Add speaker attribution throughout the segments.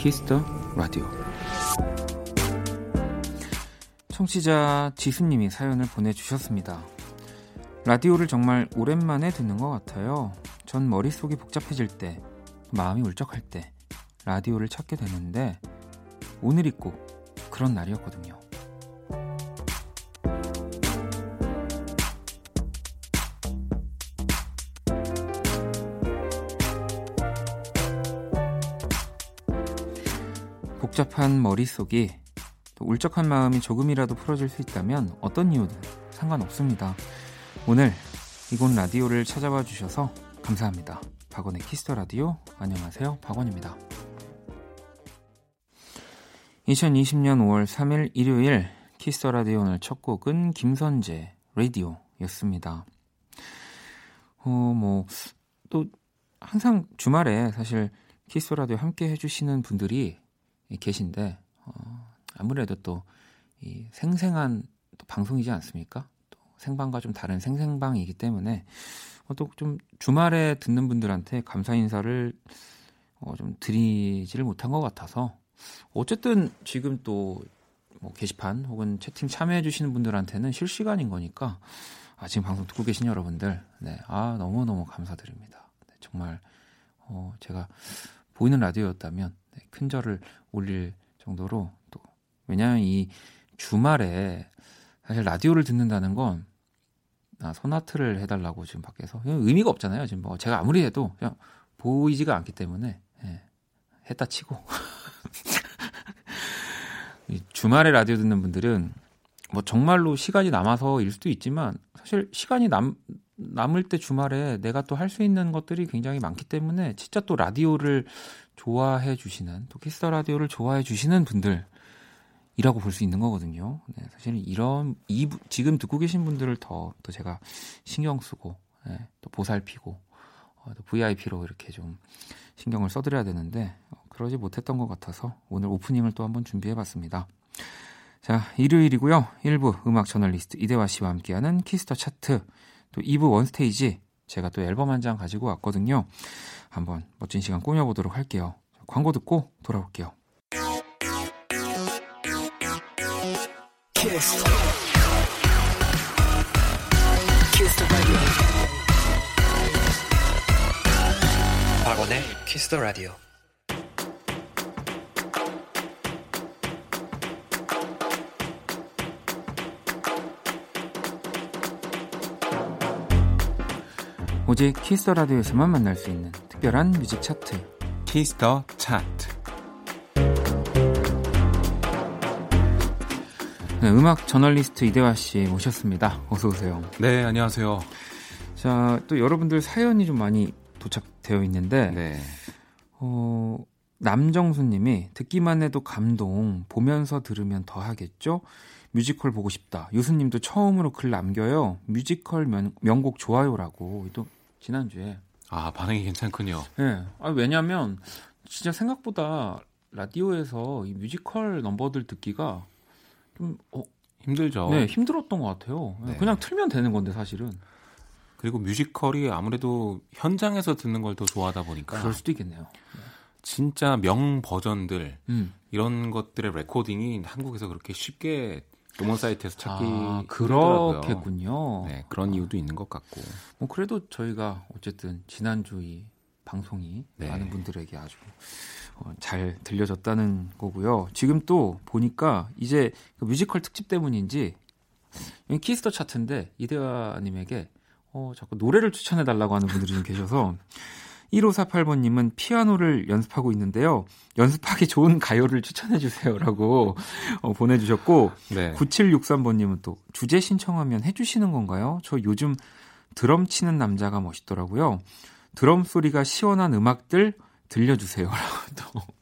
Speaker 1: Kiss the Radio 청취자 지수님이 사연을 보내주셨습니다. 라디오를 정말 오랜만에 듣는 것 같아요. 전 머릿속이 복잡해질 때, 마음이 울적할 때 라디오를 찾게 되는데 오늘이 꼭 그런 날이었거든요. 복잡한 머릿속이 또 울적한 마음이 조금이라도 풀어질 수 있다면 어떤 이유든 상관없습니다. 오늘 이곳 라디오를 찾아와 주셔서 감사합니다. 박원의 Kiss the Radio 안녕하세요. 박원입니다. 2020년 5월 3일 일요일 Kiss the Radio 오늘 첫 곡은 김선재 라디오였습니다. 어, 뭐, 또, 항상 주말에 사실 키스 라디오 함께 해주시는 분들이 계신데 어, 아무래도 또 이 생생한 또 방송이지 않습니까? 또 생방과 좀 다른 생생방이기 때문에 어, 또좀 주말에 듣는 분들한테 감사 인사를 어, 좀 드리지를 못한 것 같아서 어쨌든 지금 또 뭐 게시판 혹은 채팅 참여해 주시는 분들한테는 실시간인 거니까 아, 지금 방송 듣고 계신 여러분들 네, 아 너무 너무 감사드립니다. 네, 정말 어, 제가 보이는 라디오였다면 네, 큰 절을 올릴 정도로 또 왜냐하면 이 주말에 사실 라디오를 듣는다는 건 아, 소나트를 해달라고 지금 밖에서 의미가 없잖아요. 지금 뭐 제가 아무리 해도 그냥 보이지가 않기 때문에 예, 했다 치고 주말에 라디오 듣는 분들은 뭐 정말로 시간이 남아서일 수도 있지만 사실 시간이 남 남을 때 주말에 내가 또 할 수 있는 것들이 굉장히 많기 때문에 진짜 또 라디오를 좋아해 주시는 또 Kiss the Radio를 좋아해 주시는 분들이라고 볼 수 있는 거거든요. 네, 사실 이런 이 지금 듣고 계신 분들을 더, 더 제가 신경 쓰고 네, 또 보살피고 어, 또 VIP로 이렇게 좀 신경을 써드려야 되는데 어, 그러지 못했던 것 같아서 오늘 오프닝을 또 한번 준비해봤습니다. 자 일요일이고요. 1부 음악 저널리스트 이대화 씨와 함께하는 Kiss the 차트 또 2부 원스테이지 제가 또 앨범 한 장 가지고 왔거든요. 한번 멋진 시간 꾸며보도록 할게요. 광고 듣고 돌아올게요. 키스. 키스 박원의 Kiss the Radio. 오직 Kiss the Radio에서만 만날 수 있는 특별한 뮤직 차트
Speaker 2: Kiss the 차트
Speaker 1: 네, 음악 저널리스트 이대화 씨 모셨습니다. 어서 오세요.
Speaker 2: 네, 안녕하세요.
Speaker 1: 자, 또 여러분들 사연이 좀 많이 도착되어 있는데 네. 어, 남정수 님이 듣기만 해도 감동, 보면서 들으면 더 하겠죠? 뮤지컬 보고 싶다. 유수 님도 처음으로 글 남겨요. 뮤지컬 명, 명곡 좋아요라고. 또 지난주에.
Speaker 2: 아, 반응이 괜찮군요.
Speaker 1: 네. 아, 왜냐면, 진짜 생각보다 라디오에서 이 뮤지컬 넘버들 듣기가 좀, 어,
Speaker 2: 힘들죠.
Speaker 1: 네, 힘들었던 것 같아요. 네. 그냥 틀면 되는 건데, 사실은.
Speaker 2: 그리고 뮤지컬이 아무래도 현장에서 듣는 걸 더 좋아하다 보니까.
Speaker 1: 그럴 수도 있겠네요. 네.
Speaker 2: 진짜 명 버전들, 음. 이런 것들의 레코딩이 한국에서 그렇게 쉽게 음원 사이트에서 찾기 아,
Speaker 1: 그렇겠군요.
Speaker 2: 네, 그런 이유도 있는 것 같고.
Speaker 1: 뭐 그래도 저희가 어쨌든 지난주 이 방송이 네. 많은 분들에게 아주 어, 잘 들려졌다는 거고요. 지금 또 보니까 이제 그 뮤지컬 특집 때문인지 Kiss the 차트인데 이대화님에게 어, 자꾸 노래를 추천해 달라고 하는 분들이 좀 계셔서 1548번님은 피아노를 연습하고 있는데요. 연습하기 좋은 가요를 추천해 주세요라고 어, 보내주셨고, 네. 9763번님은 또 주제 신청하면 해주시는 건가요? 저 요즘 드럼 치는 남자가 멋있더라고요. 드럼 소리가 시원한 음악들 들려주세요라고 또.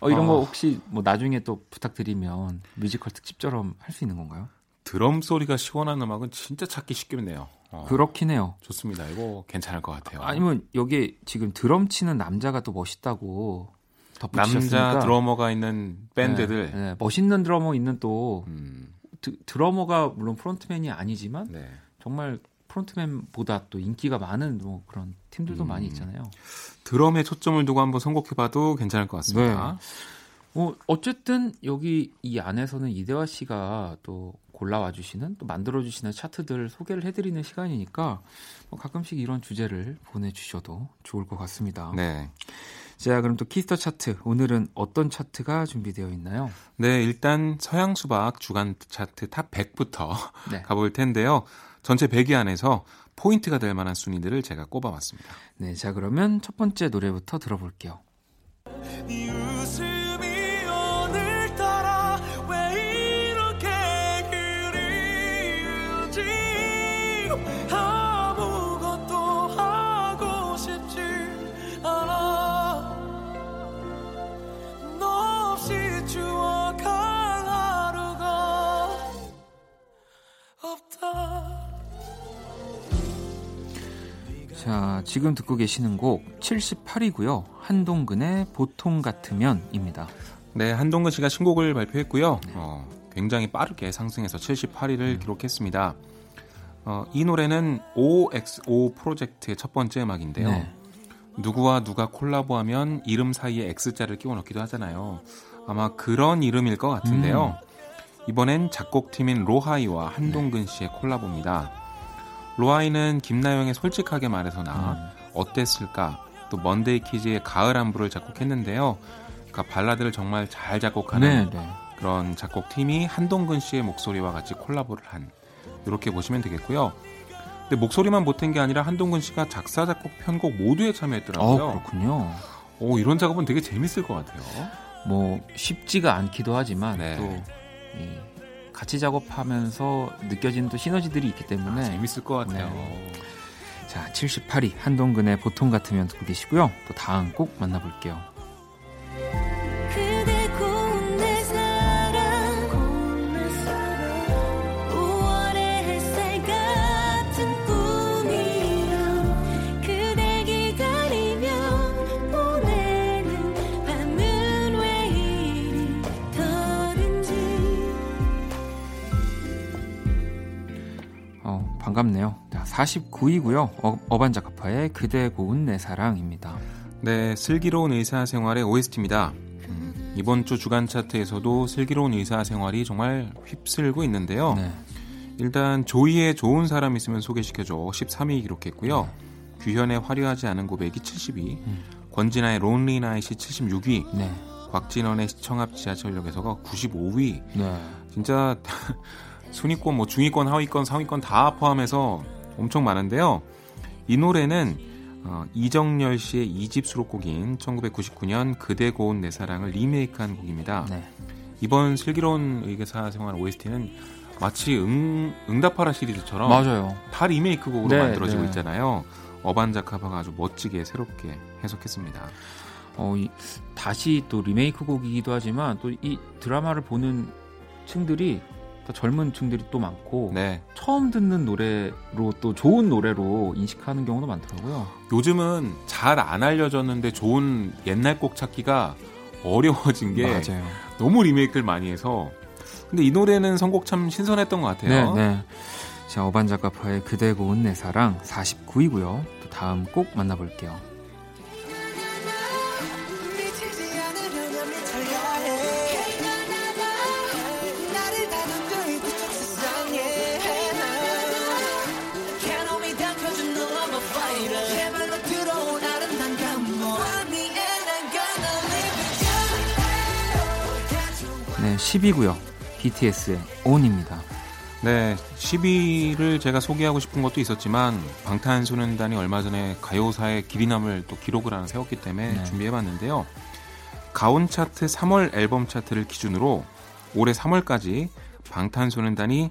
Speaker 1: 어, 이런 어. 거 혹시 뭐 나중에 또 부탁드리면 뮤지컬 특집처럼 할 수 있는 건가요?
Speaker 2: 드럼 소리가 시원한 음악은 진짜 찾기 쉽겠네요.
Speaker 1: 어, 그렇긴 해요.
Speaker 2: 좋습니다. 이거 괜찮을 것 같아요.
Speaker 1: 아니면 여기 지금 드럼 치는 남자가 또 멋있다고
Speaker 2: 덧붙이셨으니까. 남자 드러머가 있는 밴드들.
Speaker 1: 네, 네. 멋있는 드러머 있는 또 음. 드러머가 물론 frontman이 아니지만 네. 정말 frontman보다 또 인기가 많은 뭐 그런 팀들도 음. 많이 있잖아요.
Speaker 2: 드럼에 초점을 두고 한번 선곡해봐도 괜찮을 것 같습니다. 네.
Speaker 1: 어, 어쨌든 여기 이 안에서는 이대화 씨가 또 골라와 주시는 또 만들어 주시는 차트들 소개를 해드리는 시간이니까 뭐 가끔씩 이런 주제를 보내주셔도 좋을 것 같습니다. 네. 자, 그럼 또 Kiss the 차트 오늘은 어떤 차트가 준비되어 있나요?
Speaker 2: 네, 일단 서양 수박 주간 차트 top 100부터 네. 가볼 텐데요. 전체 100위 안에서 포인트가 될 만한 순위들을 제가 꼽아봤습니다.
Speaker 1: 네, 자 그러면 첫 번째 노래부터 들어볼게요. 자, 지금 듣고 계시는 곡 78이고요. 한동근의 보통 같으면입니다.
Speaker 2: 네, 한동근 씨가 신곡을 발표했고요. 네. 어, 굉장히 빠르게 상승해서 78위를 음. 기록했습니다. 어, 이 노래는 OXO 프로젝트의 첫 번째 음악인데요. 네. 누구와 누가 콜라보하면 이름 사이에 X자를 끼워 넣기도 하잖아요. 아마 그런 이름일 것 같은데요. 음. 이번엔 작곡팀인 로하이와 한동근 씨의 콜라보입니다. 로아이는 김나영의 솔직하게 말해서 나 음. 어땠을까 또 먼데이 키즈의 가을 안부를 작곡했는데요. 그러니까 발라드를 정말 잘 작곡하는 네, 네. 그런 작곡팀이 한동근 씨의 목소리와 같이 콜라보를 한 이렇게 보시면 되겠고요. 근데 목소리만 못한 게 아니라 한동근 씨가 작사 작곡 편곡 모두에 참여했더라고요.
Speaker 1: 어, 그렇군요.
Speaker 2: 오, 이런 작업은 되게 재밌을 것 같아요.
Speaker 1: 뭐 쉽지가 않기도 하지만 네. 또 이, 같이 작업하면서 느껴지는 또 시너지들이 있기 때문에 아,
Speaker 2: 재밌을 것 같아요. 네.
Speaker 1: 자, 78위 한동근의 보통 같으면 듣고 계시고요. 또 다음 곡 만나볼게요. 반갑네요. 49위고요. 어, 반자카파의 그대 고운 내 사랑입니다.
Speaker 2: 네, 슬기로운 의사생활의 OST입니다. 음, 이번 주 주간 차트에서도 슬기로운 의사생활이 정말 휩쓸고 있는데요. 네. 일단 조이의 좋은 사람 있으면 소개시켜줘 13위 기록했고요. 네. 규현의 화려하지 않은 고백이 70위, 음. 권진아의 론리 나잇이 76위, 네. 곽진원의 시청 앞 지하철역에서가 95위. 진짜 순위권, 뭐 중위권, 하위권, 상위권 다 포함해서 엄청 많은데요. 이 노래는 어, 이정열 씨의 2집 수록곡인 1999년 그대 고운 내 사랑을 리메이크한 곡입니다. 네. 이번 슬기로운 의계사 생활 OST는 마치 응, 응답하라 시리즈처럼
Speaker 1: 맞아요.
Speaker 2: 다 리메이크 곡으로 네, 만들어지고 네. 있잖아요. 어반자카바가 아주 멋지게 새롭게 해석했습니다.
Speaker 1: 어, 이, 다시 또 리메이크 곡이기도 하지만 또 이 드라마를 보는 층들이 더 젊은 층들이 또 많고 네. 처음 듣는 노래로 또 좋은 노래로 인식하는 경우도 많더라고요.
Speaker 2: 요즘은 잘 안 알려졌는데 좋은 옛날 곡 찾기가 어려워진 게 맞아요. 너무 리메이크를 많이 해서 근데 이 노래는 선곡 참 신선했던 것 같아요. 네, 네.
Speaker 1: 자, 어반자카파의 그대 고운 내 사랑 49위고요. 또 다음 꼭 만나볼게요. 10위고요. BTS의 ON입니다.
Speaker 2: 네, 10위를 제가 소개하고 싶은 것도 있었지만 방탄소년단이 얼마 전에 가요사의 길이남을 또 기록을 하나 세웠기 때문에 네. 준비해봤는데요. 가온 차트 3월 앨범 차트를 기준으로 올해 3월까지 방탄소년단이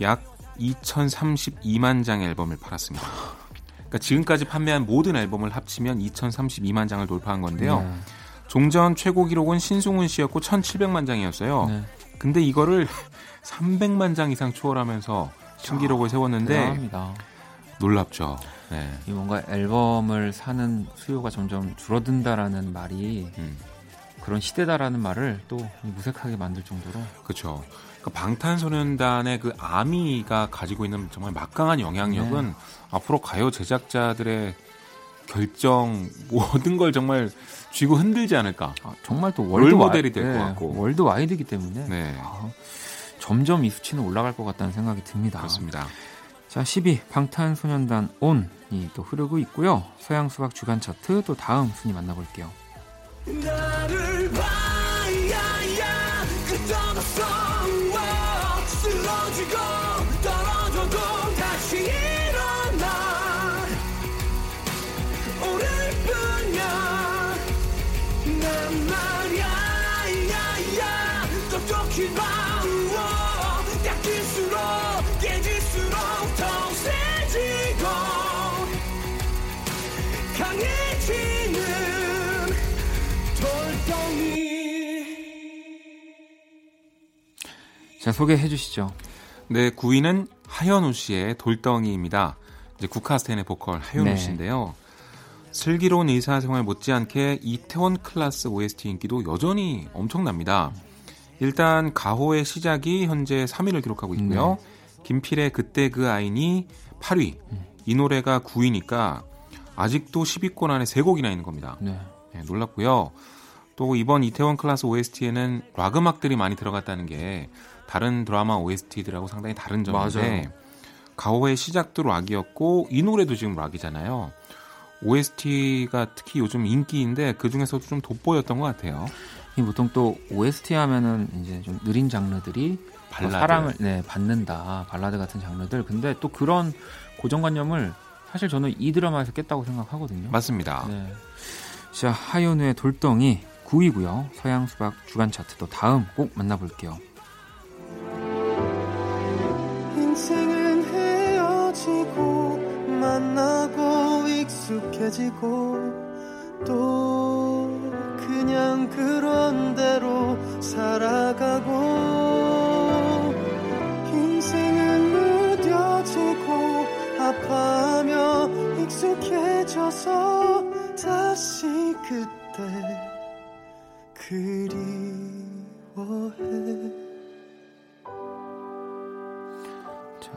Speaker 2: 약 2032만 장의 앨범을 팔았습니다. 그러니까 지금까지 판매한 모든 앨범을 합치면 2032만 장을 돌파한 건데요. 네. 종전 최고 기록은 신승훈 씨였고 1,700만 장이었어요. 네. 근데 이거를 300만 장 이상 초월하면서 신기록을 세웠는데 대단합니다. 놀랍죠. 네.
Speaker 1: 이 뭔가 앨범을 사는 수요가 점점 줄어든다라는 말이 음. 그런 시대다라는 말을 또 무색하게 만들 정도로
Speaker 2: 그렇죠. 그 방탄소년단의 그 아미가 가지고 있는 정말 막강한 영향력은 네. 앞으로 가요 제작자들의 결정 모든 걸 정말 쥐고 흔들지 않을까.
Speaker 1: 아, 정말 또 world
Speaker 2: 모델이 될것
Speaker 1: 네,
Speaker 2: 같고
Speaker 1: worldwide이기 때문에 네. 아, 점점 이 수치는 올라갈 것 같다는 생각이 듭니다.
Speaker 2: 그렇습니다.
Speaker 1: 자, 10위 방탄소년단 ON이 또 흐르고 있고요. 서양 수박 주간 차트 또 다음 순위 만나볼게요. 자, 소개해 주시죠.
Speaker 2: 네, 9위는 하현우 씨의 돌덩이입니다. 이제 국카스텐의 보컬 하현우 네. 씨인데요. 슬기로운 의사생활 못지않게 이태원 클래스 OST 인기도 여전히 엄청납니다. 일단 가호의 시작이 현재 3위를 기록하고 있고요. 네. 김필의 그때 그 아이니 8위. 음. 이 노래가 9위니까 아직도 10위권 안에 3곡이나 있는 겁니다. 네. 네, 놀랍고요. 또 이번 이태원 클라쓰 OST에는 락 음악들이 많이 들어갔다는 게 다른 드라마 OST들하고 상당히 다른 점인데 맞아요. 가호의 시작도 락이었고 이 노래도 지금 락이잖아요. OST가 특히 요즘 인기인데 그 중에서도 좀 돋보였던 것 같아요.
Speaker 1: 보통 또 OST 하면은 이제 좀 느린 장르들이 발라드. 사랑을 네, 받는다 발라드 같은 장르들. 근데 또 그런 고정관념을 사실 저는 이 드라마에서 깼다고 생각하거든요.
Speaker 2: 맞습니다.
Speaker 1: 네. 자 하연우의 돌덩이 9위고요. 서양 수박 주간 차트도 다음 꼭 만나볼게요. 인생은 헤어지고 만나고 익숙해지고 또 그냥 그런 대로 살아가고 인생은 무뎌지고 아파하며 익숙해져서 다시 그때 그리워해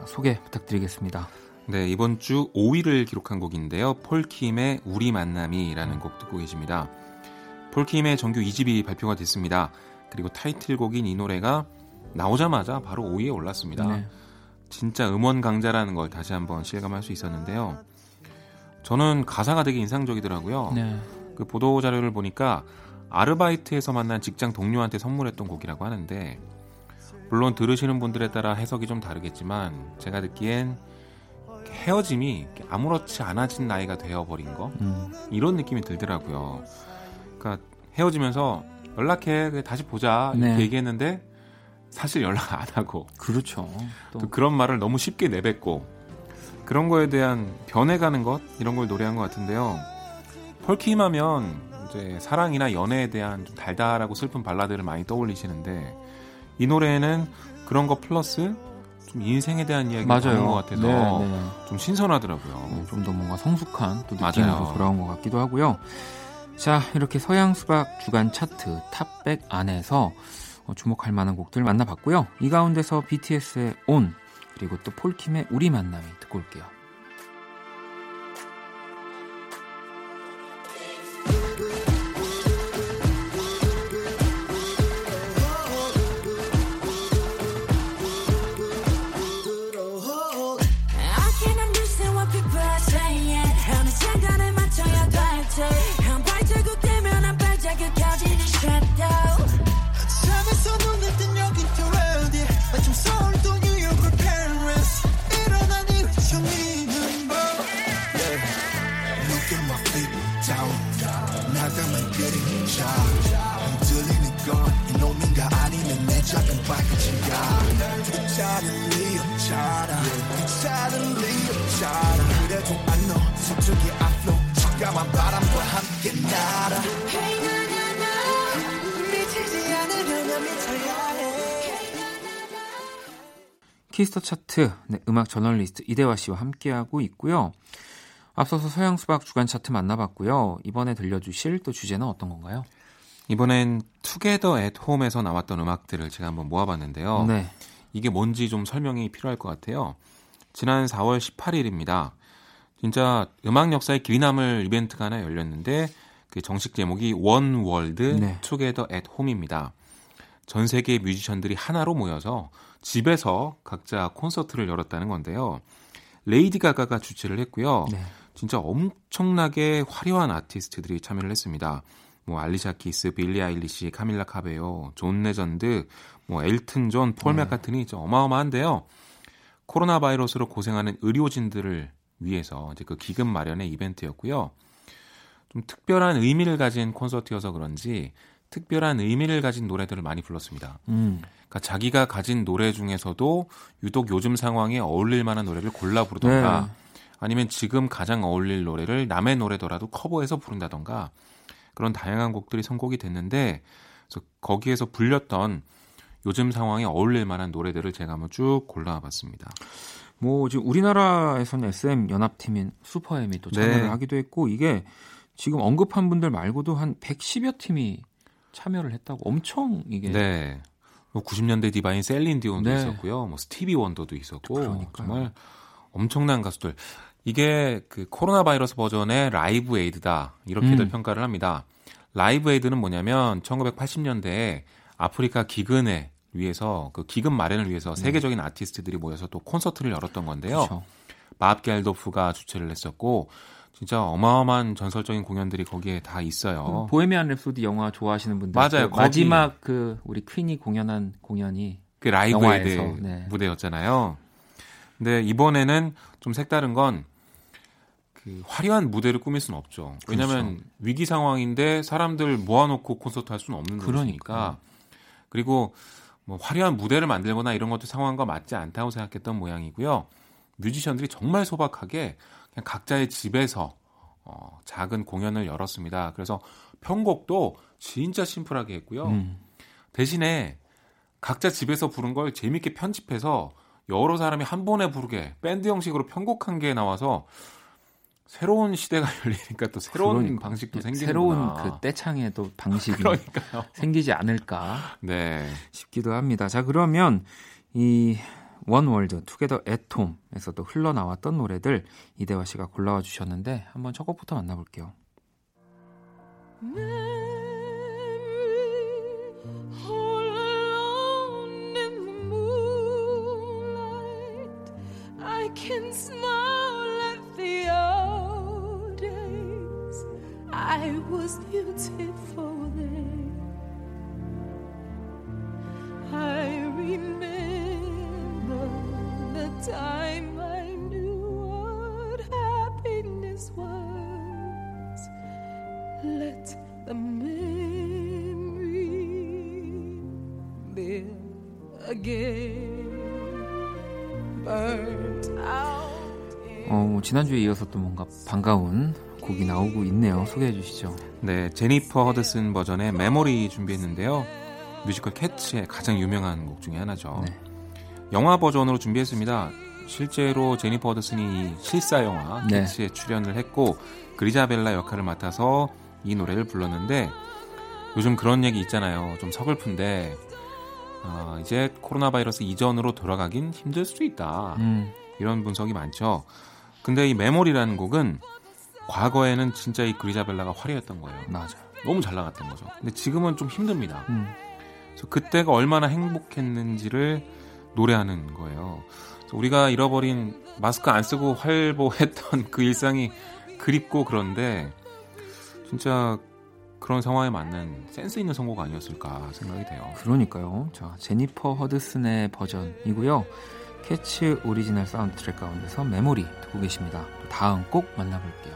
Speaker 1: 소개 부탁드리겠습니다.
Speaker 2: 네, 이번 주 5위를 기록한 곡인데요. 폴킴의 우리 만남이라는 곡 듣고 계십니다. 폴킴의 정규 2집이 발표가 됐습니다. 그리고 타이틀곡인 이 노래가 나오자마자 바로 5위에 올랐습니다. 네. 진짜 음원 강자라는 걸 다시 한번 실감할 수 있었는데요. 저는 가사가 되게 인상적이더라고요. 네. 그 보도 자료를 보니까 아르바이트에서 만난 직장 동료한테 선물했던 곡이라고 하는데 물론 들으시는 분들에 따라 해석이 좀 다르겠지만 제가 듣기엔 헤어짐이 아무렇지 않아진 나이가 되어버린 거 음. 이런 느낌이 들더라고요. 그러니까 헤어지면서 연락해 다시 보자 이렇게 네. 얘기했는데 사실 연락 안 하고
Speaker 1: 그렇죠.
Speaker 2: 또. 또 그런 말을 너무 쉽게 내뱉고 그런 거에 대한 변해가는 것 이런 걸 노래한 것 같은데요. 펄킴하면 이제 사랑이나 연애에 대한 좀 달달하고 슬픈 발라드를 많이 떠올리시는데 이 노래에는 그런 거 플러스 좀 인생에 대한 이야기가 나온 것 같아서 네, 네. 좀 신선하더라고요.
Speaker 1: 네, 좀더 뭔가 성숙한 또 느낌으로 돌아온 것 같기도 하고요. 자, 이렇게 서양 수박 주간 차트 탑백 안에서 어, 주목할 만한 곡들 만나봤고요. 이 가운데서 BTS의 온 그리고 또 폴킴의 우리 만남이 듣고 올게요. Kiss the 차트 네, 음악 저널리스트 이대화 씨와 함께하고 있고요. 앞서서 서양 수박 주간 차트 만나봤고요. 이번에 들려주실 또 주제는 어떤 건가요?
Speaker 2: 이번엔 Together at Home에서 나왔던 음악들을 제가 한번 모아봤는데요. 네. 이게 뭔지 좀 설명이 필요할 것 같아요. 지난 4월 18일입니다. 진짜 음악 역사에 길이 남을 이벤트가 하나 열렸는데 그 정식 제목이 One World Together at Home입니다. 전 세계 뮤지션들이 하나로 모여서 집에서 각자 콘서트를 열었다는 건데요. 레이디 가가가 주최를 했고요. 네. 진짜 엄청나게 화려한 아티스트들이 참여를 했습니다. 뭐 알리샤 키스, 빌리 아일리시, 카밀라 카베요, 존 레전드, 뭐 엘튼 존, 폴 네. 맥카트니 진 어마어마한데요. 코로나 바이러스로 고생하는 의료진들을 위해서 이제 그 기금 마련의 이벤트였고요. 좀 특별한 의미를 가진 콘서트여서 그런지 특별한 의미를 가진 노래들을 많이 불렀습니다. 음. 그러니까 자기가 가진 노래 중에서도 유독 요즘 상황에 어울릴 만한 노래를 골라 부르던가 네. 아니면 지금 가장 어울릴 노래를 남의 노래더라도 커버해서 부른다던가 그런 다양한 곡들이 선곡이 됐는데 그래서 거기에서 불렸던 요즘 상황에 어울릴 만한 노래들을 제가 한번 쭉 골라봤습니다.
Speaker 1: 뭐 지금 우리나라에서는 SM 연합팀인 슈퍼엠이 또 참여를 네. 하기도 했고 이게 지금 언급한 분들 말고도 한 110여 팀이 참여를 했다고 엄청 이게
Speaker 2: 네. 뭐 90년대 디바인 셀린 디온도 네. 있었고요. 뭐 스티비 원더도 있었고 그러니까요. 정말 엄청난 가수들. 이게 그 코로나 바이러스 버전의 Live Aid다. 이렇게들 음. 평가를 합니다. Live Aid는 뭐냐면 1980년대에 아프리카 기근에 위해서 그 기금 마련을 위해서 네. 세계적인 아티스트들이 모여서 또 콘서트를 열었던 건데요. 그렇죠. 밥 겔도프가 주최를 했었고 진짜 어마어마한 전설적인 공연들이 거기에 다 있어요.
Speaker 1: 음, Bohemian Rhapsody 영화 좋아하시는 분들 맞아요. 그 마지막 그 우리 퀸이 공연한 공연이
Speaker 2: 그 Live Aid 네. 무대였잖아요. 근데 이번에는 좀 색다른 건 그 화려한 무대를 꾸밀 수는 없죠. 왜냐하면 그렇죠. 위기 상황인데 사람들 모아놓고 콘서트 할 수는 없는 거니까. 그리고 뭐 화려한 무대를 만들거나 이런 것도 상황과 맞지 않다고 생각했던 모양이고요. 뮤지션들이 정말 소박하게 각자의 집에서 어, 작은 공연을 열었습니다. 그래서 편곡도 진짜 심플하게 했고요. 음. 대신에 각자 집에서 부른 걸 재밌게 편집해서 여러 사람이 한 번에 부르게 밴드 형식으로 편곡한 게 나와서 새로운 시대가 열리니까 또 새로운 그러니까, 방식도 생기는
Speaker 1: 새로운 그 떼창의 또 방식이 생기지 않을까 네. 싶기도 합니다. 자 그러면 이 원월드 투게더 애톰에서도 흘러나왔던 노래들 이대화 씨가 골라와 주셨는데 한번 첫 곡부터 만나볼게요. days. I was beautiful 지난주에 이어서 또 뭔가 반가운 곡이 나오고 있네요. 소개해 주시죠.
Speaker 2: 네, 제니퍼 허드슨 버전의 메모리 준비했는데요. 뮤지컬 Cats의 가장 유명한 곡 중에 하나죠. 네. 영화 버전으로 준비했습니다. 실제로 제니퍼 허드슨이 실사 영화 네. Cats에 출연을 했고 그리자벨라 역할을 맡아서 이 노래를 불렀는데 요즘 그런 얘기 있잖아요. 좀 서글픈데 어, 이제 코로나 바이러스 이전으로 돌아가긴 힘들 수도 있다. 음. 이런 분석이 많죠. 근데 이 메모리라는 곡은 과거에는 진짜 이 그리자벨라가 화려했던 거예요.
Speaker 1: 맞아.
Speaker 2: 너무 잘 나갔던 거죠. 근데 지금은 좀 힘듭니다. 음. 그래서 그때가 얼마나 행복했는지를 노래하는 거예요. 우리가 잃어버린 마스크 안 쓰고 활보했던 그 일상이 그립고 그런데 진짜 그런 상황에 맞는 센스 있는 선곡 아니었을까 생각이 돼요.
Speaker 1: 그러니까요. 자, 제니퍼 허드슨의 버전이고요. 캐치 오리지널 사운드 트랙 가운데서 메모리 듣고 계십니다. 다음 곡 만나볼게요.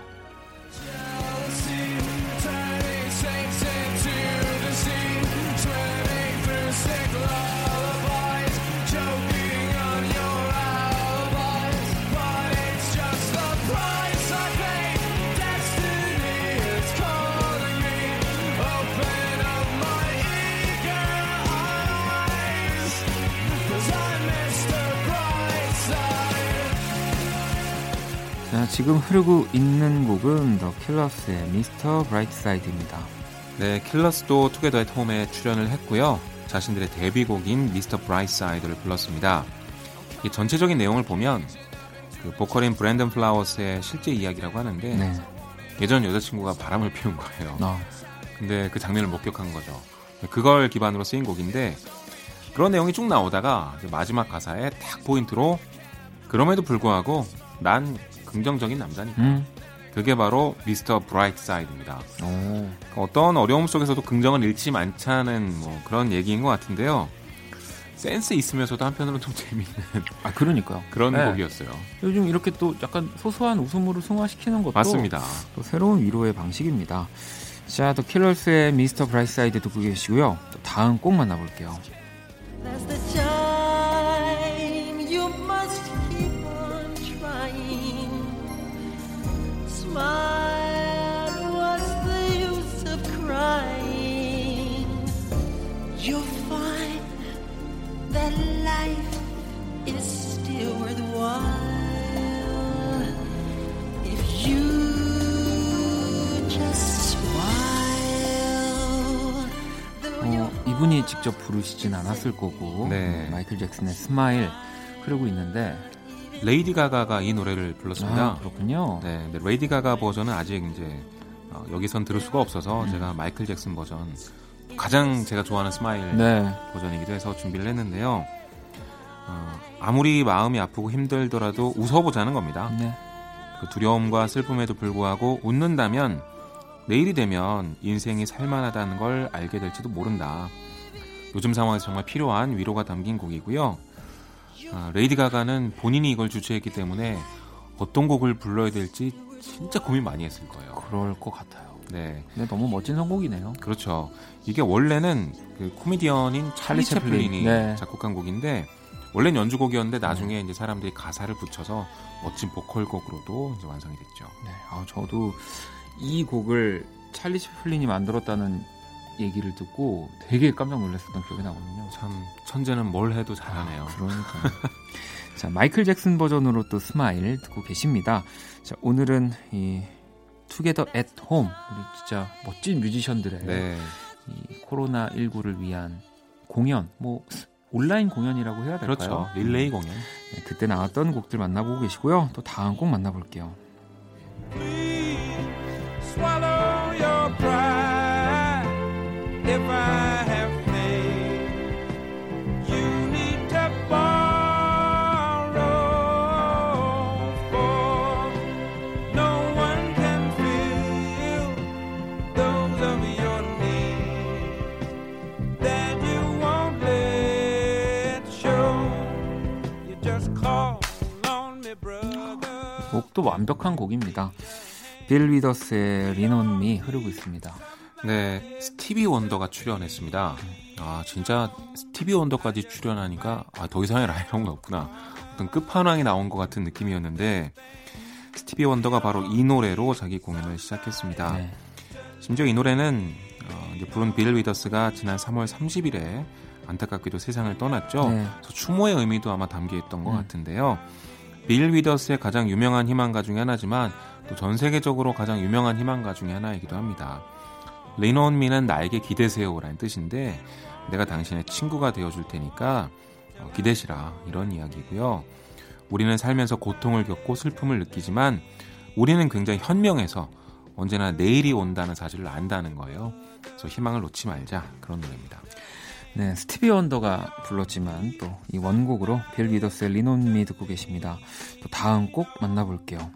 Speaker 1: 지금 흐르고 있는 곡은 더 킬러스의 Mr. Brightside입니다.
Speaker 2: 네, 킬러스도 Together at Home에 출연을 했고요. 자신들의 데뷔곡인 Mr. Brightside를 불렀습니다. 이 전체적인 내용을 보면 그 보컬인 브랜든 플라워스의 실제 이야기라고 하는데 네. 예전 여자친구가 바람을 피운 거예요. 어. 근데 그 장면을 목격한 거죠. 그걸 기반으로 쓰인 곡인데 그런 내용이 쭉 나오다가 마지막 가사에 딱 포인트로 그럼에도 불구하고 난 긍정적인 남자니까. 음. 그게 바로 Mr. Brightside입니다. 어떤 어려움 속에서도 긍정을 잃지 않자는 뭐 그런 얘기인 것 같은데요. 센스 있으면서도 한편으로는 좀 재밌는
Speaker 1: 아 그러니까요
Speaker 2: 그런 네. 곡이었어요.
Speaker 1: 요즘 이렇게 또 약간 소소한 웃음으로 승화시키는 것도
Speaker 2: 맞습니다.
Speaker 1: 또 새로운 위로의 방식입니다. 자, 또 킬러스의 Mr. Brightside 듣고 계시고요. 또 다음 곡 만나볼게요. 이분이 직접 부르시진 않았을 거고 네. 마이클 잭슨의 Smile 흐르고 있는데
Speaker 2: 레이디 가가가 이 노래를 불렀습니다.
Speaker 1: 아, 그렇군요.
Speaker 2: 네, 근데 레이디 가가 버전은 아직 이제 어, 여기선 들을 수가 없어서 음. 제가 마이클 잭슨 버전 가장 제가 좋아하는 Smile 네. 버전이기도 해서 준비를 했는데요. 어, 아무리 마음이 아프고 힘들더라도 웃어보자는 겁니다. 네. 그 두려움과 슬픔에도 불구하고 웃는다면 내일이 되면 인생이 살만하다는 걸 알게 될지도 모른다. 요즘 상황에서 정말 필요한 위로가 담긴 곡이고요. 아, 레이디 가가는 본인이 이걸 주최했기 때문에 어떤 곡을 불러야 될지 진짜 고민 많이 했을 거예요.
Speaker 1: 그럴 것 같아요.
Speaker 2: 네.
Speaker 1: 근데 너무 멋진 선곡이네요.
Speaker 2: 그렇죠. 이게 원래는 그 코미디언인 찰리 채플린이 네. 작곡한 곡인데 원래는 연주곡이었는데 나중에 네. 이제 사람들이 가사를 붙여서 멋진 보컬곡으로도 이제 완성이 됐죠.
Speaker 1: 네. 아, 저도 이 곡을 찰리 채플린이 만들었다는 얘기를 듣고 되게 깜짝 놀랐었던 기억이 나거든요.
Speaker 2: 참 천재는 뭘 해도 잘하네요. 아,
Speaker 1: 그러니까. 자 마이클 잭슨 버전으로 또 Smile 듣고 계십니다. 자 오늘은 이 Together at Home 우리 진짜 멋진 뮤지션들의 네. 이 코로나 19를 위한 공연 뭐 온라인 공연이라고 해야 될까요?
Speaker 2: 그렇죠. 릴레이 공연.
Speaker 1: 네, 그때 나왔던 곡들 만나보고 계시고요. 또 다음 곡 만나볼게요. 곡도 완벽한 곡입니다. 빌 위더스의 Lean on Me 흐르고 있습니다.
Speaker 2: 네, 스티비 원더가 출연했습니다. 아, 진짜 스티비 원더까지 출연하니까 아, 더 이상의 라이브가 없구나. 어떤 끝판왕이 나온 것 같은 느낌이었는데 스티비 원더가 바로 이 노래로 자기 공연을 시작했습니다. 네. 심지어 이 노래는 어, 이제 부른 빌 위더스가 지난 3월 30일에 안타깝게도 세상을 떠났죠. 네. 그래서 추모의 의미도 아마 담겨 있던 것 음. 같은데요. 빌 위더스의 가장 유명한 희망가 중에 하나지만 또 전 세계적으로 가장 유명한 희망가 중에 하나이기도 합니다. Lean on Me는 나에게 기대세요라는 뜻인데 내가 당신의 친구가 되어줄 테니까 어, 기대시라 이런 이야기고요. 우리는 살면서 고통을 겪고 슬픔을 느끼지만 우리는 굉장히 현명해서 언제나 내일이 온다는 사실을 안다는 거예요. 그래서 희망을 놓지 말자 그런 노래입니다.
Speaker 1: 네, 스티비 원더가 불렀지만 또 이 원곡으로 빌 위더스의 Lean on Me 듣고 계십니다. 또 다음 곡 만나볼게요.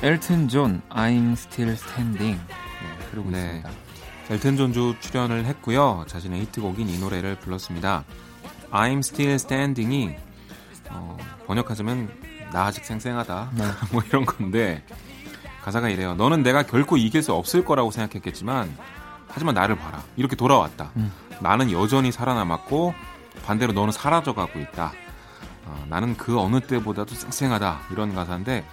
Speaker 1: 엘튼 존, I'm Still Standing. 네, 흐르고 네. 있습니다.
Speaker 2: 엘튼 존도 출연을 했고요. 자신의 히트곡인 이 노래를 불렀습니다. I'm Still Standing이 어, 번역하자면 나 아직 생생하다 네. 뭐 이런 건데 가사가 이래요. 너는 내가 결코 이길 수 없을 거라고 생각했겠지만 하지만 나를 봐라. 이렇게 돌아왔다. 음. 나는 여전히 살아남았고 반대로 너는 사라져가고 있다. 어, 나는 그 어느 때보다도 쌩쌩하다 이런 가사인데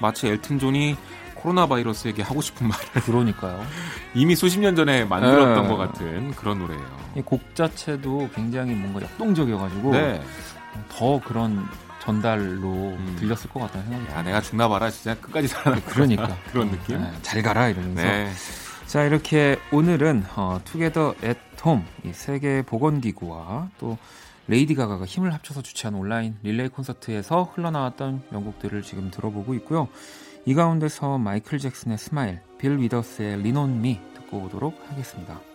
Speaker 2: 마치 엘튼 존이 코로나 바이러스에게 하고 싶은 말을
Speaker 1: 그러니까요.
Speaker 2: 이미 수십 년 전에 만들었던 네. 것 같은 그런 노래예요.
Speaker 1: 곡 자체도 굉장히 뭔가 역동적이어가지고 네. 더 그런 전달로 음. 들렸을 것 같다는 생각이
Speaker 2: 야, 내가 죽나 봐라 진짜 끝까지 살아남
Speaker 1: 그러니까
Speaker 2: 그런 느낌
Speaker 1: 네, 잘 가라 이러면서 네. 자 이렇게 오늘은 어, Together at Home 세계 보건기구와 또 레이디 가가가 힘을 합쳐서 주최한 온라인 릴레이 콘서트에서 흘러나왔던 명곡들을 지금 들어보고 있고요. 이 가운데서 마이클 잭슨의 Smile, 빌 위더스의 Lean on Me 듣고 오도록 하겠습니다.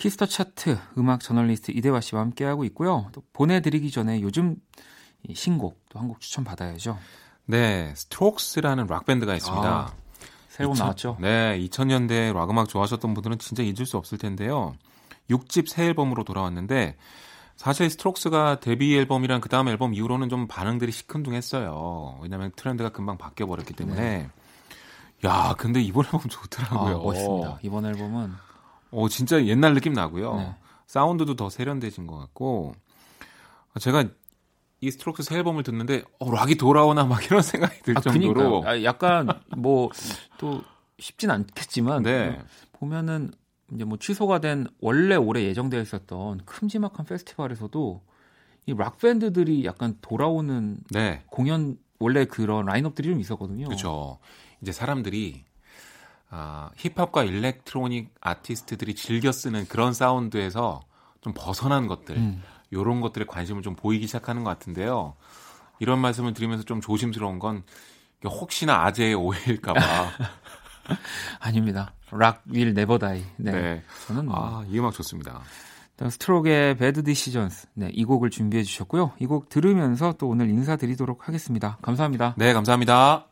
Speaker 1: 키스 더 차트 음악 저널리스트 이대화 씨와 함께하고 있고요. 또 보내드리기 전에 요즘 신곡 또 한 곡 추천 받아야죠.
Speaker 2: 네, 스트록스라는 락 밴드가 있습니다. 아,
Speaker 1: 새로 2000, 나왔죠?
Speaker 2: 네, 2000년대 락 음악 좋아하셨던 분들은 진짜 잊을 수 없을 텐데요. 6집 새 앨범으로 돌아왔는데 사실 스트록스가 데뷔 앨범이랑 그 다음 앨범 이후로는 좀 반응들이 시큰둥했어요. 왜냐하면 트렌드가 금방 바뀌어 버렸기 때문에. 네. 야, 근데 이번 앨범 좋더라고요.
Speaker 1: 아, 멋있습니다. 이번 앨범은
Speaker 2: 어, 진짜 옛날 느낌 나고요. 네. 사운드도 더 세련되진 것 같고. 제가 이 스트록스 새 앨범을 듣는데 어, 락이 돌아오나 막 이런 생각이 들 아, 정도로
Speaker 1: 아, 약간 뭐 또 쉽진 않겠지만 네. 보면은 이제 뭐 취소가 된 원래 올해 예정되어 있었던 큼지막한 페스티벌에서도 이 락 밴드들이 약간 돌아오는 네. 공연 원래 그런 라인업들이 좀 있었거든요.
Speaker 2: 그렇죠. 이제 사람들이 아, 힙합과 일렉트로닉 아티스트들이 즐겨 쓰는 그런 사운드에서 좀 벗어난 것들, 음. 이런 것들에 관심을 좀 보이기 시작하는 것 같은데요. 이런 말씀을 드리면서 좀 조심스러운 건 혹시나 아재의 오해일까봐.
Speaker 1: 아닙니다. Rock will never die. 네.
Speaker 2: 네. 저는 뭐. 아, 이 음악 좋습니다.
Speaker 1: 스트록스의 Bad Decisions. 네, 이 곡을 준비해 주셨고요. 이 곡 들으면서 또 오늘 인사드리도록 하겠습니다. 감사합니다.
Speaker 2: 네, 감사합니다.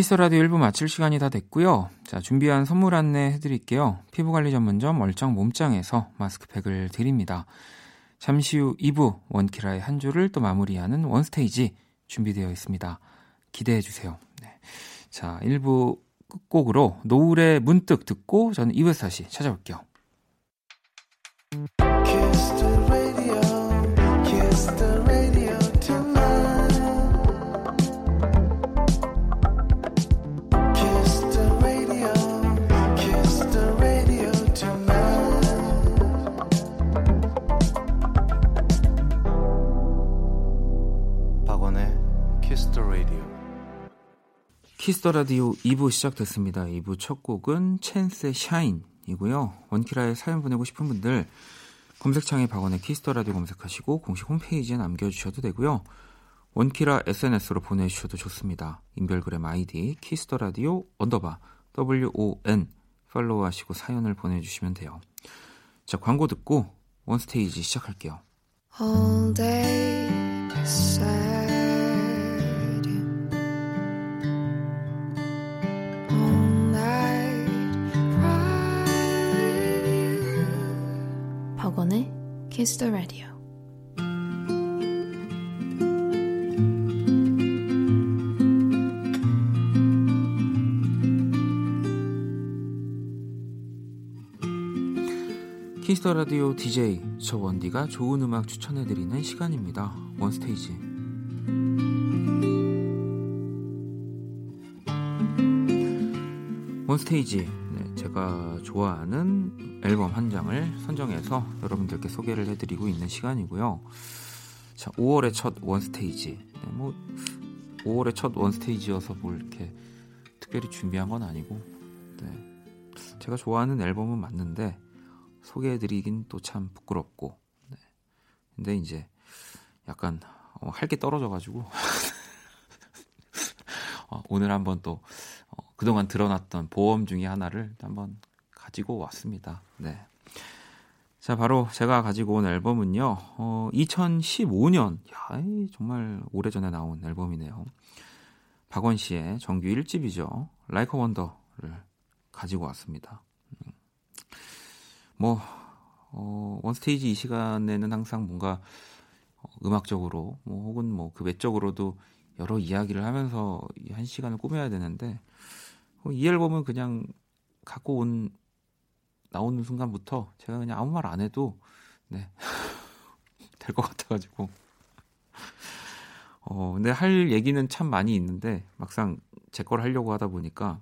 Speaker 1: 키스 더 라디오 1부 마칠 시간이 다 됐고요. 자, 준비한 선물 안내 해드릴게요. 피부관리 전문점 얼짱 몸짱에서 마스크팩을 드립니다. 잠시 후 2부 원키라의 한 주를 또 마무리하는 원스테이지 준비되어 있습니다. 기대해 주세요. 네. 자, 1부 끝곡으로 노을의 문득 듣고 저는 2부에서 다시 찾아올게요. 키스 더 라디오 2부 시작됐습니다. 2부 첫 곡은 챈스의 Shine이고요. 원키라에 사연 보내고 싶은 분들 검색창에 박원의 키스 더 라디오 검색하시고 공식 홈페이지에 남겨주셔도 되고요. 원키라 SNS로 보내주셔도 좋습니다. 인별그램 아이디 키스 더 라디오 언더바 WON 팔로우하시고 사연을 보내주시면 돼요. 자 광고 듣고 원스테이지 시작할게요. All day Kiss the Radio. Kiss the Radio DJ 저 원디가 좋은 음악 추천해 드리는 시간입니다. 원스테이지. 원스테이지 네, 제가 좋아하는 앨범 한 장을 선정해서 여러분들께 소개를 해드리고 있는 시간이고요. 자, 5월의 첫 원스테이지. 네, 뭐 5월의 첫 원스테이지여서 뭘 이렇게 특별히 준비한 건 아니고, 네, 제가 좋아하는 앨범은 맞는데 소개해드리긴 또 참 부끄럽고, 네. 근데 이제 약간 어, 할게 떨어져가지고 어, 오늘 한번 또 어, 그동안 드러났던 보험 중에 하나를 한번 가지고 왔습니다. 네. 자, 바로 제가 가지고 온 앨범은요, 어, 2015년, 야, 정말 오래전에 나온 앨범이네요. 박원 씨의 정규 1집이죠. 라이커 원더를 가지고 왔습니다. 음. 뭐, 어, 원스테이지 이 시간에는 항상 뭔가 어, 음악적으로, 뭐, 혹은 뭐, 그 외적으로도 여러 이야기를 하면서 한 시간을 꾸며야 되는데 어, 이 앨범은 그냥 갖고 온 나오는 순간부터 제가 그냥 아무 말 안 해도 네. 될 것 같아가지고 어 근데 할 얘기는 참 많이 있는데 막상 제 걸 하려고 하다 보니까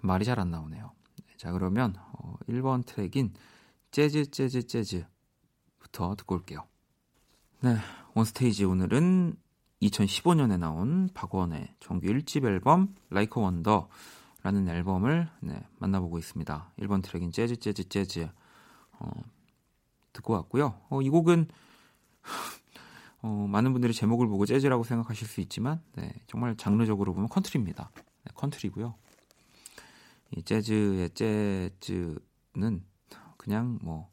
Speaker 1: 말이 잘 안 나오네요. 자 그러면 어 1번 트랙인 재즈 재즈 재즈부터 듣고 올게요. 네 원스테이지 오늘은 2015년에 나온 박원의 정규 1집 앨범 Like A Wonder 라는 앨범을 네, 만나보고 있습니다. 1번 트랙인 재즈 재즈 재즈 어, 듣고 왔고요. 어, 이 곡은 어, 많은 분들이 제목을 보고 재즈라고 생각하실 수 있지만 네, 정말 장르적으로 보면 컨트리입니다. 네, 컨트리고요. 이 재즈의 재즈는 그냥 뭐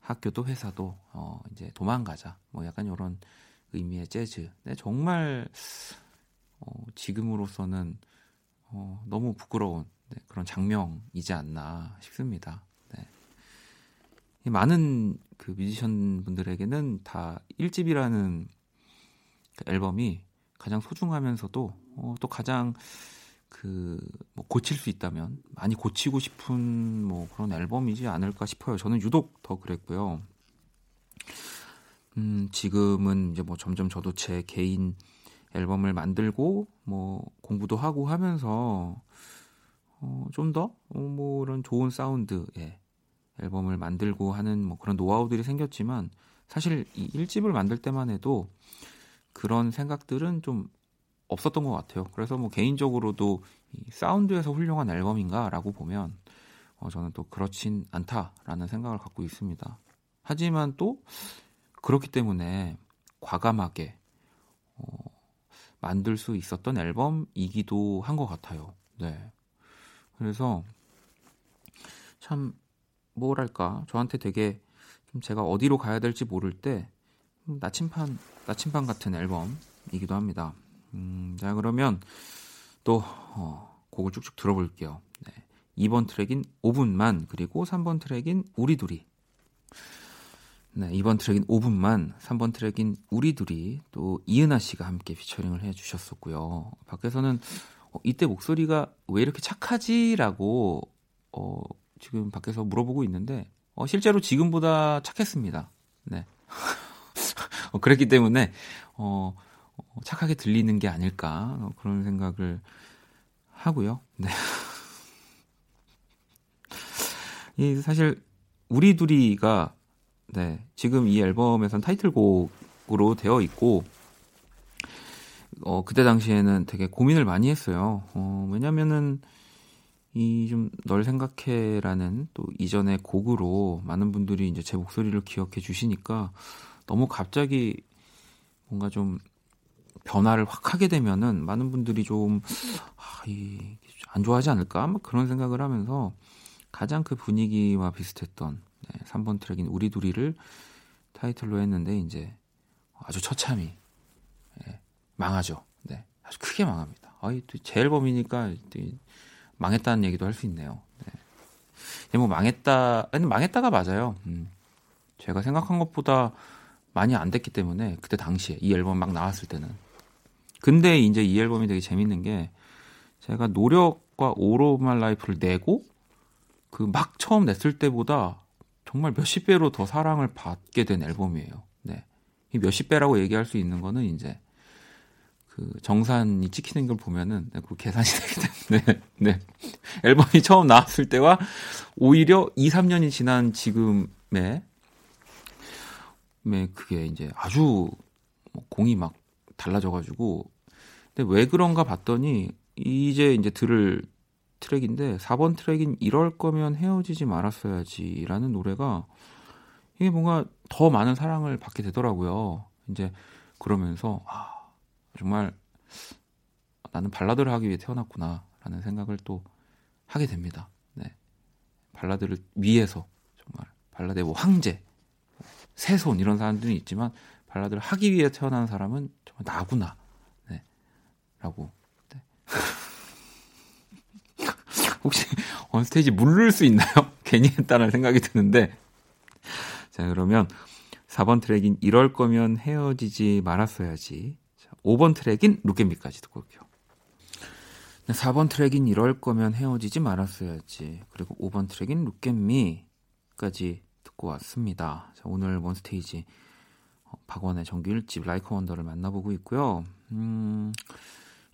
Speaker 1: 학교도 회사도 어, 이제 도망가자 뭐 약간 이런 의미의 재즈. 네, 정말 어, 지금으로서는 어, 너무 부끄러운 네, 그런 장명이지 않나 싶습니다. 네. 많은 그 뮤지션 분들에게는 다 1집이라는 그 앨범이 가장 소중하면서도 어, 또 가장 그 뭐 고칠 수 있다면 많이 고치고 싶은 뭐 그런 앨범이지 않을까 싶어요. 저는 유독 더 그랬고요. 음, 지금은 이제 뭐 점점 저도 제 개인 앨범을 만들고 뭐 공부도 하고 하면서 어, 좀더 어, 뭐 이런 좋은 사운드의 앨범을 만들고 하는 뭐 그런 노하우들이 생겼지만 사실 이 1집을 만들 때만 해도 그런 생각들은 좀 없었던 것 같아요. 그래서 뭐 개인적으로도 이 사운드에서 훌륭한 앨범인가라고 보면 어, 저는 또 그렇진 않다라는 생각을 갖고 있습니다. 하지만 또 그렇기 때문에 과감하게 어, 만들 수 있었던 앨범이기도 한 것 같아요. 네. 그래서 참 뭐랄까 저한테 되게 좀 제가 어디로 가야 될지 모를 때 나침판 나침반 같은 앨범이기도 합니다. 음, 자 그러면 또 어, 곡을 쭉쭉 들어볼게요. 네. 2번 트랙인 5분만 그리고 3번 트랙인 우리 둘이 네, 2번 트랙인 5분만, 3번 트랙인 우리 둘이 또 이은하 씨가 함께 피처링을 해 주셨었고요. 밖에서는 어, 이때 목소리가 왜 이렇게 착하지라고 어, 지금 밖에서 물어보고 있는데 어, 실제로 지금보다 착했습니다. 네. 어, 그랬기 때문에 어, 어, 착하게 들리는 게 아닐까 어, 그런 생각을 하고요. 네. 이 사실 우리 둘이가 네. 지금 이 앨범에선 타이틀곡으로 되어 있고, 어, 그때 당시에는 되게 고민을 많이 했어요. 어, 왜냐면은, 이 좀 널 생각해라는 또 이전의 곡으로 많은 분들이 이제 제 목소리를 기억해 주시니까 너무 갑자기 뭔가 좀 변화를 확 하게 되면은 많은 분들이 좀, 아, 이, 안 좋아하지 않을까? 막 그런 생각을 하면서 가장 그 분위기와 비슷했던 네, 3번 트랙인 우리 둘이를 타이틀로 했는데 이제 아주 처참히 예, 망하죠. 네, 아주 크게 망합니다. 아이 또제 앨범이니까 망했다는 얘기도 할 수 있네요. 네. 뭐 망했다, 아니 망했다가 맞아요. 음. 제가 생각한 것보다 많이 안 됐기 때문에 그때 당시에 이 앨범 막 나왔을 때는. 근데 이제 이 앨범이 되게 재밌는 게 제가 노력과 오로말 라이프를 내고 그 막 처음 냈을 때보다 정말 몇십 배로 더 사랑을 받게 된 앨범이에요. 네. 이 몇십 배라고 얘기할 수 있는 거는 이제 그그 정산이 찍히는 걸 보면은 그 계산이 되기 때문에 네. 앨범이 처음 나왔을 때와 오히려 2, 3년이 지난 지금에 네, 그게 이제 아주 뭐 공이 막 달라져 가지고 근데 왜 그런가 봤더니 이제 이제 들을 트랙인데 4번 트랙인 이럴 거면 헤어지지 말았어야지라는 노래가 이게 뭔가 더 많은 사랑을 받게 되더라고요. 이제 그러면서 아, 정말 나는 발라드를 하기 위해 태어났구나라는 생각을 또 하게 됩니다. 네. 발라드를 위해서 정말 발라드의 뭐 황제, 새손 이런 사람들이 있지만 발라드를 하기 위해 태어난 사람은 정말 나구나. 네. 라고. 네. 혹시 원스테이지 무를 수 있나요? 괜히 했다는 생각이 드는데. 자, 그러면 4번 트랙인 이럴 거면 헤어지지 말았어야지. 자, 5번 트랙인 Look At Me까지 듣고 올게요. 4번 트랙인 이럴 거면 헤어지지 말았어야지. 그리고 5번 트랙인 Look At Me까지 듣고 왔습니다. 자, 오늘 원스테이지 어, 박원의 정규 1집 Like A Wonder를 만나보고 있고요. 음,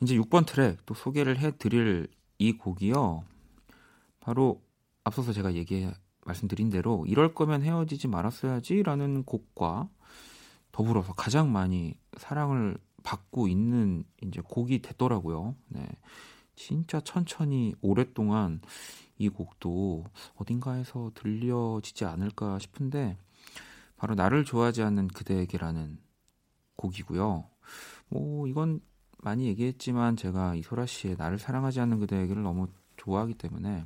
Speaker 1: 이제 6번 트랙 또 소개를 해드릴 이 곡이요. 바로 앞서서 제가 얘기 말씀드린 대로 이럴 거면 헤어지지 말았어야지라는 곡과 더불어서 가장 많이 사랑을 받고 있는 이제 곡이 됐더라고요. 네. 진짜 천천히 오랫동안 이 곡도 어딘가에서 들려지지 않을까 싶은데 바로 나를 좋아하지 않는 그대에게라는 곡이고요. 뭐 이건 많이 얘기했지만 제가 이소라 씨의 나를 사랑하지 않는 그대에게를 너무 좋아하기 때문에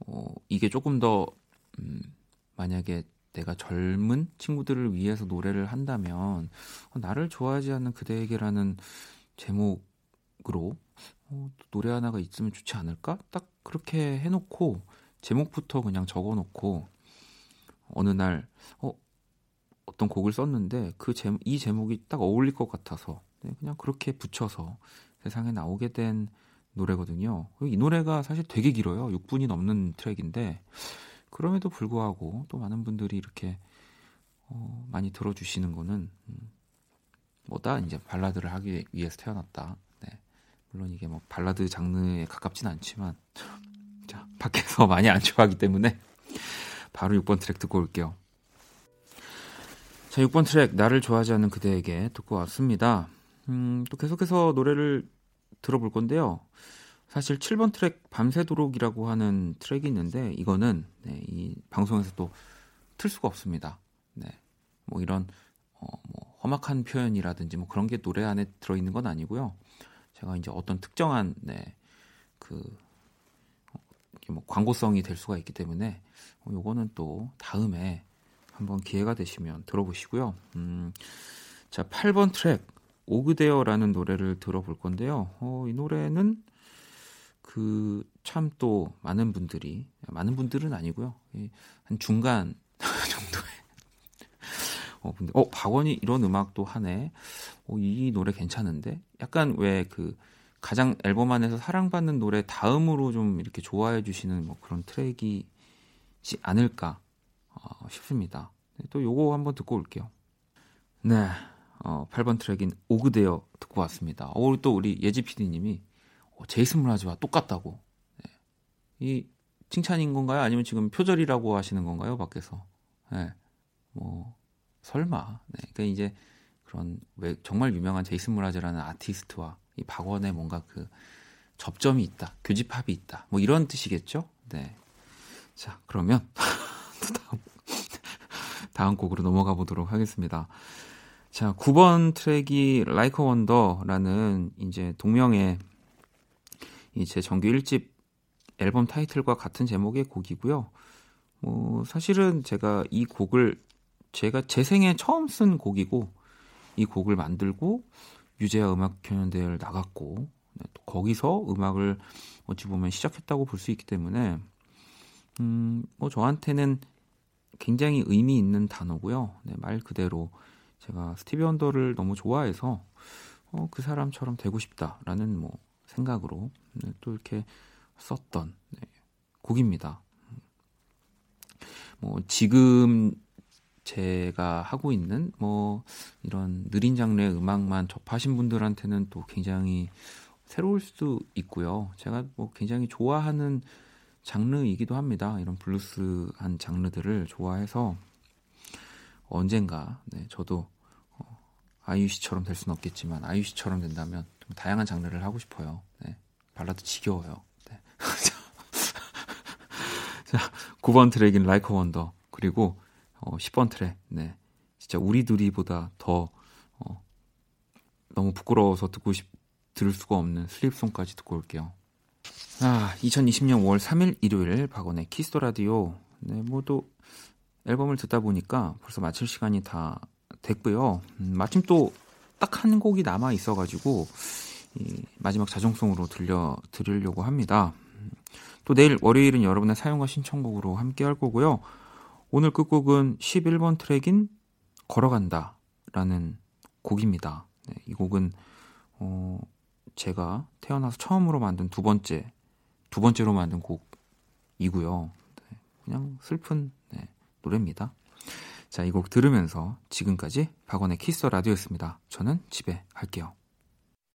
Speaker 1: 어, 이게 조금 더 음, 만약에 내가 젊은 친구들을 위해서 노래를 한다면 어, 나를 좋아하지 않는 그대에게라는 제목으로 어, 노래 하나가 있으면 좋지 않을까? 딱 그렇게 해놓고 제목부터 그냥 적어놓고 어느 날 어, 어떤 곡을 썼는데 그 제, 이 제목이 딱 어울릴 것 같아서 네, 그냥 그렇게 붙여서 세상에 나오게 된 노래거든요. 이 노래가 사실 되게 길어요. 6분이 넘는 트랙인데 그럼에도 불구하고 또 많은 분들이 이렇게 어, 많이 들어주시는 거는 음, 뭐다 이제 발라드를 하기 위해서 태어났다. 네. 물론 이게 뭐 발라드 장르에 가깝진 않지만 자 밖에서 많이 안 좋아하기 때문에 바로 6번 트랙 듣고 올게요. 자 6번 트랙 나를 좋아하지 않는 그대에게 듣고 왔습니다. 음, 또 계속해서 노래를 들어볼 건데요. 사실 7번 트랙 밤새도록이라고 하는 트랙이 있는데 이거는 네, 이 방송에서 또 틀 수가 없습니다. 네. 뭐 이런 어, 뭐 험악한 표현이라든지 뭐 그런 게 노래 안에 들어 있는 건 아니고요. 제가 이제 어떤 특정한 네, 그 어, 뭐 광고성이 될 수가 있기 때문에 어, 요거는 또 다음에 한번 기회가 되시면 들어보시고요. 음, 자, 8번 트랙 오그데어라는 노래를 들어볼 건데요. 어, 이 노래는 그 참 또 많은 분들이 많은 분들은 아니고요. 한 중간 정도의 어 근데 어 박원이 이런 음악도 하네. 어, 이 노래 괜찮은데. 약간 왜 그 가장 앨범 안에서 사랑받는 노래 다음으로 좀 이렇게 좋아해 주시는 뭐 그런 트랙이지 않을까 어, 싶습니다. 네, 또 요거 한번 듣고 올게요. 네. 어, 8번 트랙인 오그데어 듣고 왔습니다. 어, 또 우리 예지 PD님이 어, 제이슨 무라즈와 똑같다고. 네. 이 칭찬인 건가요? 아니면 지금 표절이라고 하시는 건가요? 밖에서. 네. 뭐 설마. 네. 그러니까 이제 그런 왜 정말 유명한 제이슨 무라즈라는 아티스트와 이 박원의 뭔가 그 접점이 있다. 교집합이 있다. 뭐 이런 뜻이겠죠? 네. 자, 그러면 다음 곡으로 넘어가 보도록 하겠습니다. 자, 9번 트랙이 라이커 원더라는 이제 동명의 이제 정규 1집 앨범 타이틀과 같은 제목의 곡이고요. 뭐 사실은 제가 이 곡을 제가 제 생에 처음 쓴 곡이고 이 곡을 만들고 유재하 음악 경연대회를 나갔고 네, 또 거기서 음악을 어찌 보면 시작했다고 볼 수 있기 때문에 음 뭐 저한테는 굉장히 의미 있는 단어고요. 네, 말 그대로 제가 스티비 원더를 너무 좋아해서 어, 그 사람처럼 되고 싶다라는 뭐 생각으로 네, 또 이렇게 썼던 네, 곡입니다. 뭐 지금 제가 하고 있는 뭐 이런 느린 장르의 음악만 접하신 분들한테는 또 굉장히 새로울 수도 있고요. 제가 뭐 굉장히 좋아하는 장르이기도 합니다. 이런 블루스한 장르들을 좋아해서 언젠가 네, 저도 어, 아이유 씨처럼 될 수는 없겠지만 아이유 씨처럼 된다면 좀 다양한 장르를 하고 싶어요. 네, 발라드 지겨워요. 네. 자, 9번 트랙인 Like A Wonder 그리고 어, 10번 트랙. 네. 진짜 우리 둘이보다 더 어, 너무 부끄러워서 듣고 싶 들을 수가 없는 Sleep Song까지 듣고 올게요. 아, 2020년 5월 3일 일요일 박원의 Kiss the Radio. 네, 뭐또 앨범을 듣다 보니까 벌써 마칠 시간이 다 됐고요. 음, 마침 또 딱 한 곡이 남아 있어가지고 이 마지막 자정송으로 들려 드리려고 합니다. 또 내일 월요일은 여러분의 사용과 신청곡으로 함께 할 거고요. 오늘 끝곡은 11번 트랙인 걸어간다라는 곡입니다. 네, 이 곡은 어, 제가 태어나서 처음으로 만든 두 번째 두 번째로 만든 곡이고요. 네, 그냥 슬픈 네, 노래입니다. 자, 이 곡 들으면서 지금까지 박원의 키스 라디오였습니다. 저는 집에 갈게요.